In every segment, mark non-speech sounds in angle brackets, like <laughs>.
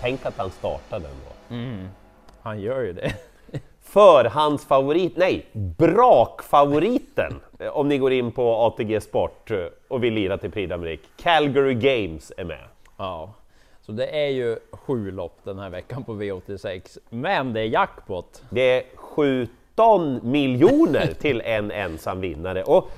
Tänk att han startade ändå. Han gör ju det. <laughs> Förhandsfavorit, nej, brakfavoriten eh, om ni går in på ATG Sport eh, och vill lira till Prix d'Amérique. Calgary Games är med. Ja, så det är ju sju lopp den här veckan på V86, men det är jackpot. Det är 17 miljoner till en ensam vinnare. Och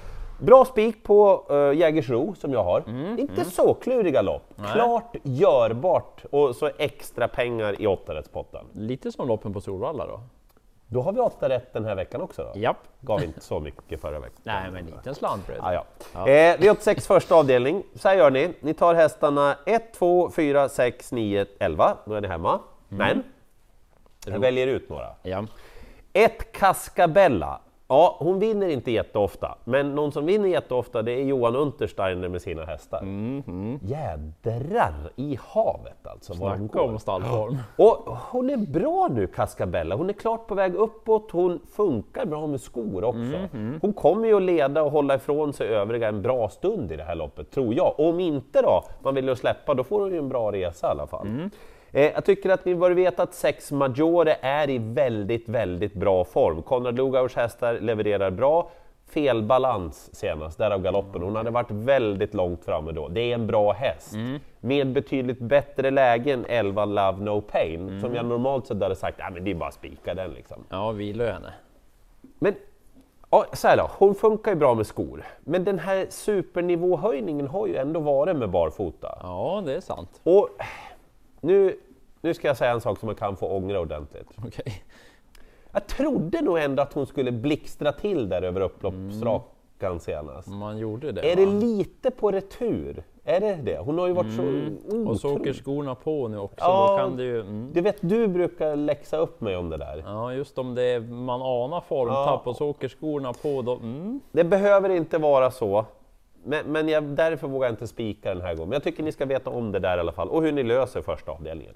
bra spik på uh, Jägersro som jag har. Inte så kluriga lopp. Klart görbart och så extra pengar i åttarättspotten. Lite som loppen på Solvalla då. Då har vi åtta rätt den här veckan också då. Japp. Gav inte så mycket förra veckan. <laughs> Nej, men liten slant blev det. Ja, ja. Eh, V86 första avdelning, så här gör ni. Ni tar hästarna 1, 2, 4, 6, 9, 11. Då är ni hemma. Men, jag väljer ut några. Ja. Ett Cascabella. Ja, hon vinner inte jätteofta, men någon som vinner jätteofta det är Johan Untersteiner med sina hästar. Jädrar i havet alltså Snacka om stallform. Och hon är bra nu, Cascabella. Hon är klart på väg uppåt. Hon funkar bra med skor också. Hon kommer ju att leda och hålla ifrån sig övriga en bra stund i det här loppet, tror jag. Och om inte då, man vill ju släppa, då får hon ju en bra resa i alla fall. Eh, jag tycker att ni bör veta att Sex Maggiore är i väldigt, väldigt bra form. Konrad Lugauers hästar levererar bra. Fel balans senast, därav galoppen. Hon hade varit väldigt långt framme då. Det är en bra häst. Med betydligt bättre läge än 11 Love No Pain, som jag normalt sett hade sagt, "Nej, men det är bara att spika den liksom. Ja, vila henne. Men ja, så här då, hon funkar ju bra med skor. Men den här supernivåhöjningen har ju ändå varit med barfota. Ja, det är sant. Och nu, nu ska jag säga en sak som man kan få ångra ordentligt. Okej. Jag trodde nog ändå att hon skulle blixtra till där över upploppsrakan senast. Man gjorde det. Är det va? lite på retur? Är det det? Hon har ju varit så Och så åker skorna på nu också, Ja. då kan det ju... Mm. Du vet, du brukar läxa upp mig om det där. Ja, just om det är, man anar formtapp Ja. och så åker skorna på, då... Mm. Det behöver inte vara så. Men, men jag, därför vågar jag inte spika den här gången. Men jag tycker ni ska veta om det där i alla fall och hur ni löser första avdelningen.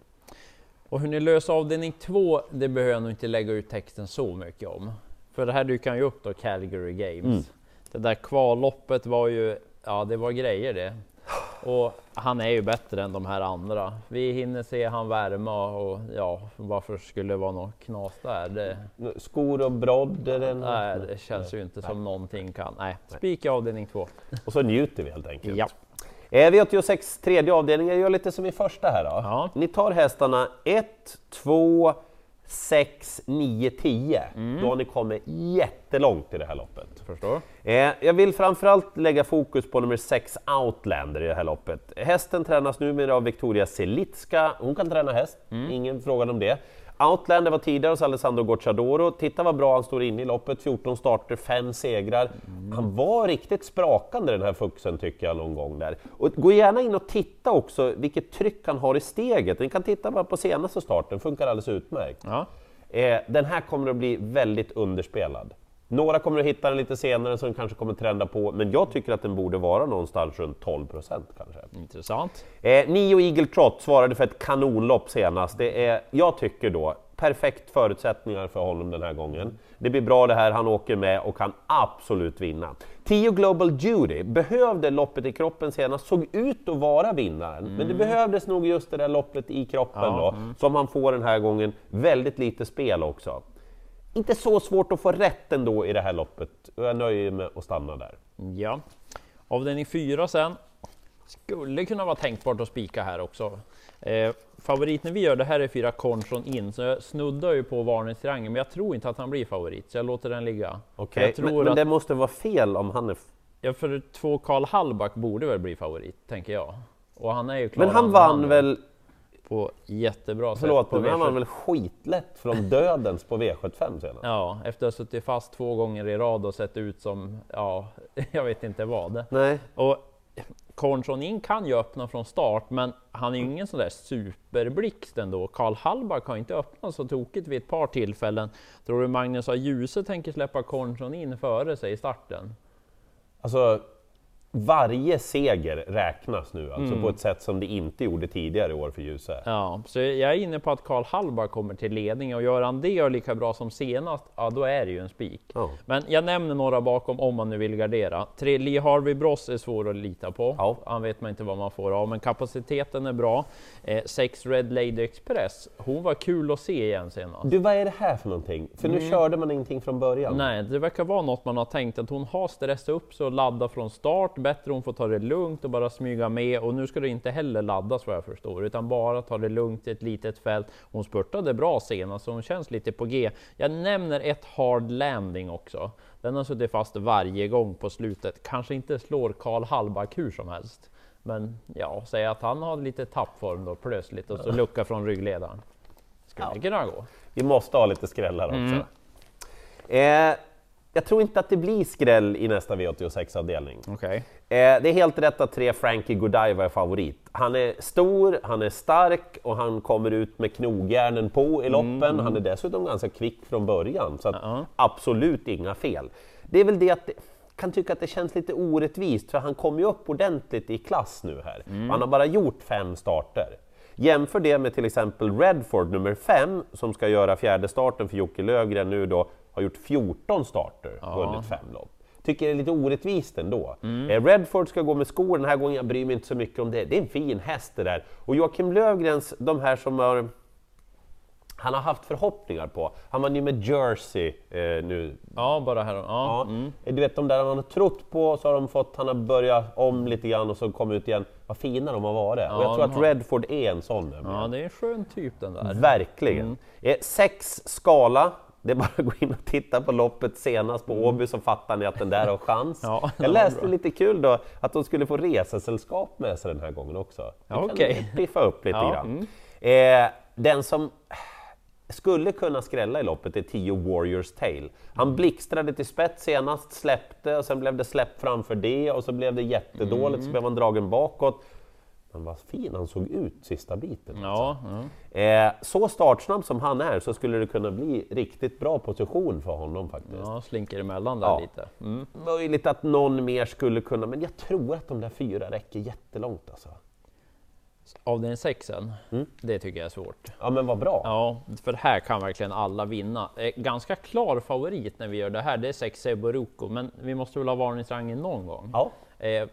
Och hur ni löser avdelning två, det behöver jag nog inte lägga ut texten så mycket om. För det här dyker ju upp då, Calgary Games. Mm. Det där kvalloppet var ju, ja det var grejer det. Och han är ju bättre än de här andra. Vi hinner se han värma och ja, varför skulle det vara något knas där? Det, Skor och brodd är den. nej, det känns ju inte som någonting kan. Nej, spika avdelning två. Och så njuter vi helt enkelt. Ja. Eh, V86 tredje avdelning, jag gör lite som i första här då. Ja. Ni tar hästarna 1, 2, 6, 9, 10. Då har ni kommit jättelångt i det här loppet. Förstår? Eh, jag vill framförallt lägga fokus på nummer 6 Outlander i det här loppet. Hästen tränas numera av Victoria Selitska. Hon kan träna häst, ingen fråga om det. Outlander var tidigare hos Alessandro Gocciadoro. Titta vad bra han står inne i loppet, 14 starter, 5 segrar. Han var riktigt sprakande den här fuxen tycker jag någon gång där. Och gå gärna in och titta också vilket tryck han har i steget. Ni kan titta bara på senaste starten, funkar alldeles utmärkt. Ja. Eh, den här kommer att bli väldigt underspelad. Några kommer att hitta den lite senare som kanske kommer trenda på, men jag tycker att den borde vara någonstans runt 12 procent kanske. Intressant. Eh, Nio Eagle Trot svarade för ett kanonlopp senast. Det är, jag tycker då, perfekt förutsättningar för honom den här gången. Det blir bra det här, han åker med och kan absolut vinna. 10 Global Duty behövde loppet i kroppen senast, såg ut att vara vinnaren, men det behövdes nog just det där loppet i kroppen Ja, då, som han får den här gången. Väldigt lite spel också. Inte så svårt att få rätt ändå i det här loppet, och jag nöjer mig med att stanna där. Ja. Avdelning fyra sen. Skulle kunna vara tänkbart att spika här också. Eh, favoriten vi gör, det här är fyra Conchon in, så jag snuddar ju på varningstriangeln, men jag tror inte att han blir favorit, så jag låter den ligga. Okej, tror men, men att, det måste vara fel om han är... ja, för två Karl Hallback borde väl bli favorit, tänker jag. Och han är ju klar Men han vann hand väl på jättebra sätt. Förlåt, men han V75. var väl skitlätt från dödens på V75 senast? Ja, efter att ha suttit fast två gånger i rad och sett ut som, ja, <laughs> jag vet inte vad. Nej. Och In kan ju öppna från start, men han är ju ingen sån där superblixt ändå. Karl Hallback har inte öppnat så tokigt vid ett par tillfällen. Tror du Magnus A. Djuse tänker släppa Conchon In före sig i starten? Alltså, varje seger räknas nu, alltså på ett sätt som det inte gjorde tidigare i år för Ljuse. Ja, så jag är inne på att Karl Hallberg kommer till ledning och gör han det och lika bra som senast, ja då är det ju en spik. Ja. Men jag nämner några bakom om man nu vill gardera. Tre Lee Harvey Bross är svår att lita på. Ja. Han vet man inte vad man får av, men kapaciteten är bra. Eh, sex Red Lady Express, hon var kul att se igen senast. Du, vad är det här för någonting? För nu körde man ingenting från början. Nej, det verkar vara något man har tänkt att hon har stressat upp sig och laddat från start. Bättre hon får ta det lugnt och bara smyga med. Och nu ska det inte heller laddas vad jag förstår, utan bara ta det lugnt i ett litet fält. Hon spurtade bra senast, så hon känns lite på G. Jag nämner ett hard landing också. Den har suttit fast varje gång på slutet. Kanske inte slår Karl Hallback hur som helst. Men ja, säg att han har lite tappform då plötsligt och så lucka från ryggledaren. Skulle det kunna gå. Vi måste ha lite skrällar också. Mm. Eh, jag tror inte att det blir skräll i nästa V86-avdelning. Okej. Eh, det är helt rätt att tre Frankie Godiva är favorit. Han är stor, han är stark och han kommer ut med knogjärnen på i loppen. Han är dessutom ganska kvick från början, så att Ja. absolut inga fel. Det är väl det att det, kan tycka att det känns lite orättvist, för han kom ju upp ordentligt i klass nu här. Han har bara gjort fem starter. Jämför det med till exempel Redford nummer 5 som ska göra fjärde starten för Jocke Lövgren nu då, har gjort 14 starter och vunnit fem lopp. Tycker det är lite orättvist ändå. Eh, Redford ska gå med skor den här gången, jag bryr mig inte så mycket om det. Det är en fin häst det där. Och Joakim Lövgrens, de här som har han har haft förhoppningar på. Han vann ju med Jersey eh, nu Ja, bara här. Ja. Ja, Du vet de där man har trott på, så har de fått, han har börjat om lite grann och så kommit ut igen. Vad fina de har varit. och jag tror att har- Redford är en sån. ja, det är en skön typ den där. Verkligen. Eh, sex skala. Det är bara att gå in och titta på loppet senast på Åby så fattar ni att den där har chans. Ja, <laughs> jag läste lite kul då att de skulle få resesällskap med sig den här gången också. Det Ja, kan okej. piffa upp lite <laughs> Ja, grann. Eh, den som skulle kunna skrälla i loppet är 10 Warriors Tale. Han blixtrade till spets senast, släppte och sen blev det släpp framför det och så blev det jättedåligt, Mm. så blev han dragen bakåt. Men vad fin han såg ut sista biten. Ja, ja. Eh, så startsnabb som han är så skulle det kunna bli riktigt bra position för honom faktiskt. ja, slinker emellan där Ja. lite. Mm. Möjligt att någon mer skulle kunna, men jag tror att de där fyra räcker jättelångt alltså. Av den sexen, Mm. det tycker jag är svårt. Ja men vad bra. Ja, för här kan verkligen alla vinna. Eh, Ganska klar favorit när vi gör det här, det är sex Seboruco, men vi måste väl ha varningsrangen någon gång. Ja. Eh,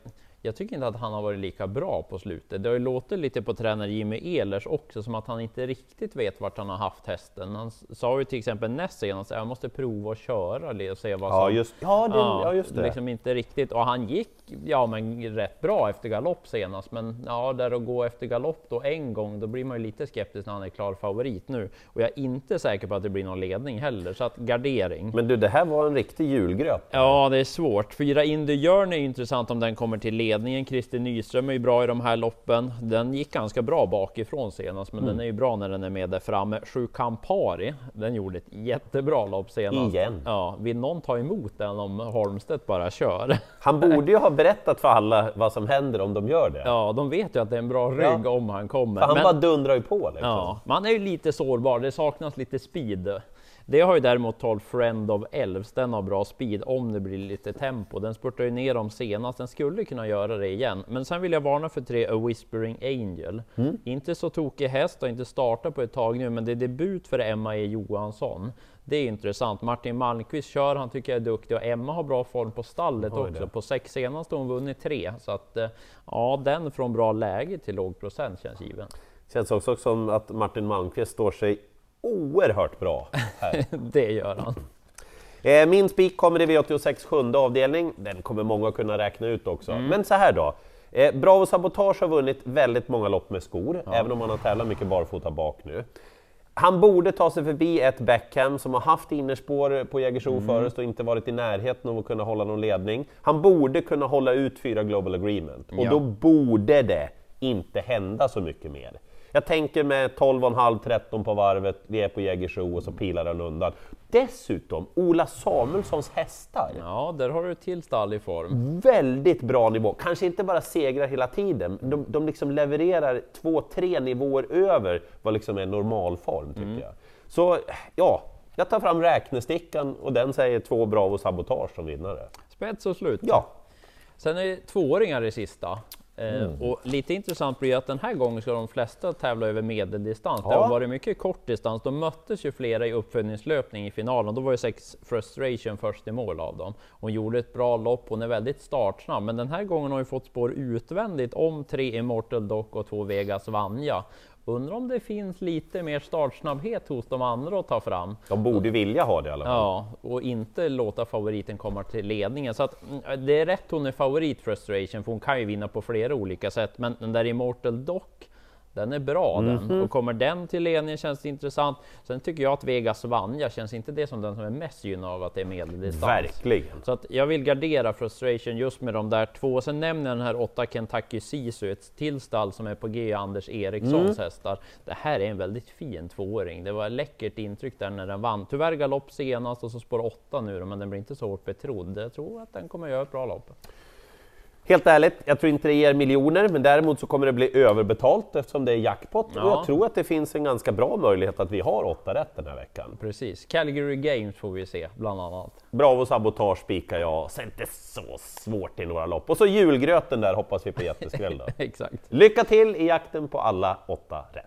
jag tycker inte att han har varit lika bra på slutet. Det har ju låtit lite på tränare Jimmy Ehlers också som att han inte riktigt vet vart han har haft hästen. Han sa ju till exempel näst senast jag måste prova att köra och se vad Ja, som... just, ja, det, ja, just det. Liksom inte riktigt. Och han gick ja, men rätt bra efter galopp senast. Men ja, där att gå efter galopp då en gång, då blir man ju lite skeptisk när han är klar favorit nu. Och jag är inte säker på att det blir någon ledning heller, så att gardering. Men du, det här var en riktig julgröt. Ja, det är svårt. Fyra Indy Journey är intressant om den kommer till ledningen. Christer Nyström är ju bra i de här loppen. Den gick ganska bra bakifrån senast, men den är ju bra när den är med där framme. Sju Campari, den gjorde ett jättebra lopp senast. Igen. Ja, vill någon ta emot den om Holmstedt bara kör? <laughs> Han borde ju ha berättat för alla vad som händer om de gör det. Ja, de vet ju att det är en bra rygg Ja. om han kommer. För han Men- bara dundrar ju på liksom. Ja, man är ju lite sårbar, det saknas lite speed. Det har ju däremot 12 Friend of Elves, den har bra speed om det blir lite tempo. Den spurtar ju ner dem senast, den skulle kunna göra det igen. Men sen vill jag varna för tre A Whispering Angel. Inte så tokig häst, har inte startat på ett tag nu, men det är debut för Emma E Johansson. Det är intressant. Martin Malmqvist kör, han tycker jag är duktig och Emma har bra form på stallet ju också. det. På sex senast har hon vunnit tre, så att eh, ja, den från bra läge till låg procent känns given. Känns också som att Martin Malmqvist står sig oerhört bra <laughs> det gör han. Eh, Min spik kommer i V86 sjunde avdelning. Den kommer många kunna räkna ut också. Mm. Men så här då. Eh, Bravo Sabotage har vunnit väldigt många lopp med skor, även om han har tävlat mycket barfota bak nu. Han borde ta sig förbi ett Beckham som har haft innerspår på Jägersro Mm. förut och inte varit i närheten av att kunna hålla någon ledning. Han borde kunna hålla ut fyra Global Agreement och Ja. då borde det inte hända så mycket mer. Jag tänker med 12,5-13 på varvet, vi är på Jägersro och så pilar han undan. Dessutom, Ola Samuelssons hästar. Ja, där har du till stall i form. Väldigt bra nivå, kanske inte bara segrar hela tiden, de, de liksom levererar två, tre nivåer över vad liksom är normalform tycker jag. Så ja, jag tar fram räknestickan och den säger två Bravo Sabotage som vinnare. Spets och slut. Ja, Sen är det tvååringar i sista. Eh, Mm. Och lite intressant blir att den här gången ska de flesta tävla över medeldistans. Det Ja. har varit mycket kort distans. De möttes ju flera i uppföljningslöpning i finalen. Då var ju sex Frustration först i mål av dem. Hon gjorde ett bra lopp. Hon är väldigt startsnabb, men den här gången har hon fått spår utvändigt om tre Immortal Dock och två Vegas Vanja. Undrar om det finns lite mer startsnabbhet hos de andra att ta fram. De borde vilja ha det i alla fall. Ja, och inte låta favoriten komma till ledningen. Så att, mm, det är rätt hon är favorit Frustration, för hon kan ju vinna på flera olika sätt. Men den där Immortal Dock, den är bra Mhm. den. Och kommer den till ledningen känns det intressant. Sen tycker jag att Vegas Vanja känns inte det som den som är mest gynnad av att det är medeldistans. Verkligen. Så att jag vill gardera Frustration just med de där två. Sen nämner jag den här 8 Kentucky Sisu, ett till stall som är på G, Anders Erikssons hästar. Det här är en väldigt fin tvååring. Det var ett läckert intryck där när den vann. Tyvärr galopp senast och så spår 8 nu då, men den blir inte så hårt betrodd. Jag tror att den kommer göra ett bra lopp. Helt ärligt, jag tror inte det ger miljoner, men däremot så kommer det bli överbetalt eftersom det är jackpot. Och Ja. jag tror att det finns en ganska bra möjlighet att vi har åtta rätt den här veckan. Precis. Calgary Games får vi se bland annat. Bravo Sabotage spikar jag, så inte så svårt i några lopp. Och så julgröten där hoppas vi på jätteskräll då. <laughs> Exakt. Lycka till i jakten på alla åtta rätt!